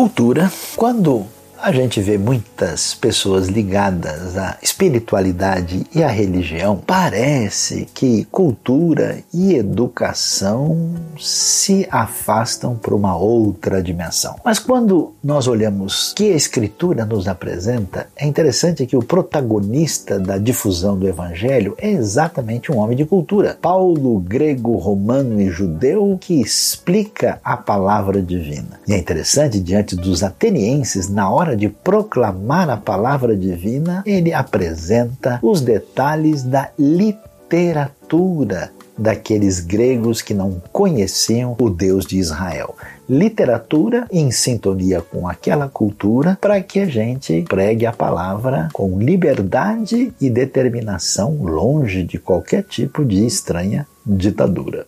Cultura, quando a gente vê muitas pessoas ligadas à espiritualidade e à religião. Parece que cultura e educação se afastam para uma outra dimensão. Mas quando nós olhamos que a Escritura nos apresenta, é interessante que o protagonista da difusão do Evangelho é exatamente um homem de cultura. Paulo, grego, romano e judeu, que explica a palavra divina. E é interessante, diante dos atenienses, na hora hora de proclamar a palavra divina, ele apresenta os detalhes da literatura daqueles gregos que não conheciam o Deus de Israel. Literatura em sintonia com aquela cultura para que a gente pregue a palavra com liberdade e determinação, longe de qualquer tipo de estranha ditadura.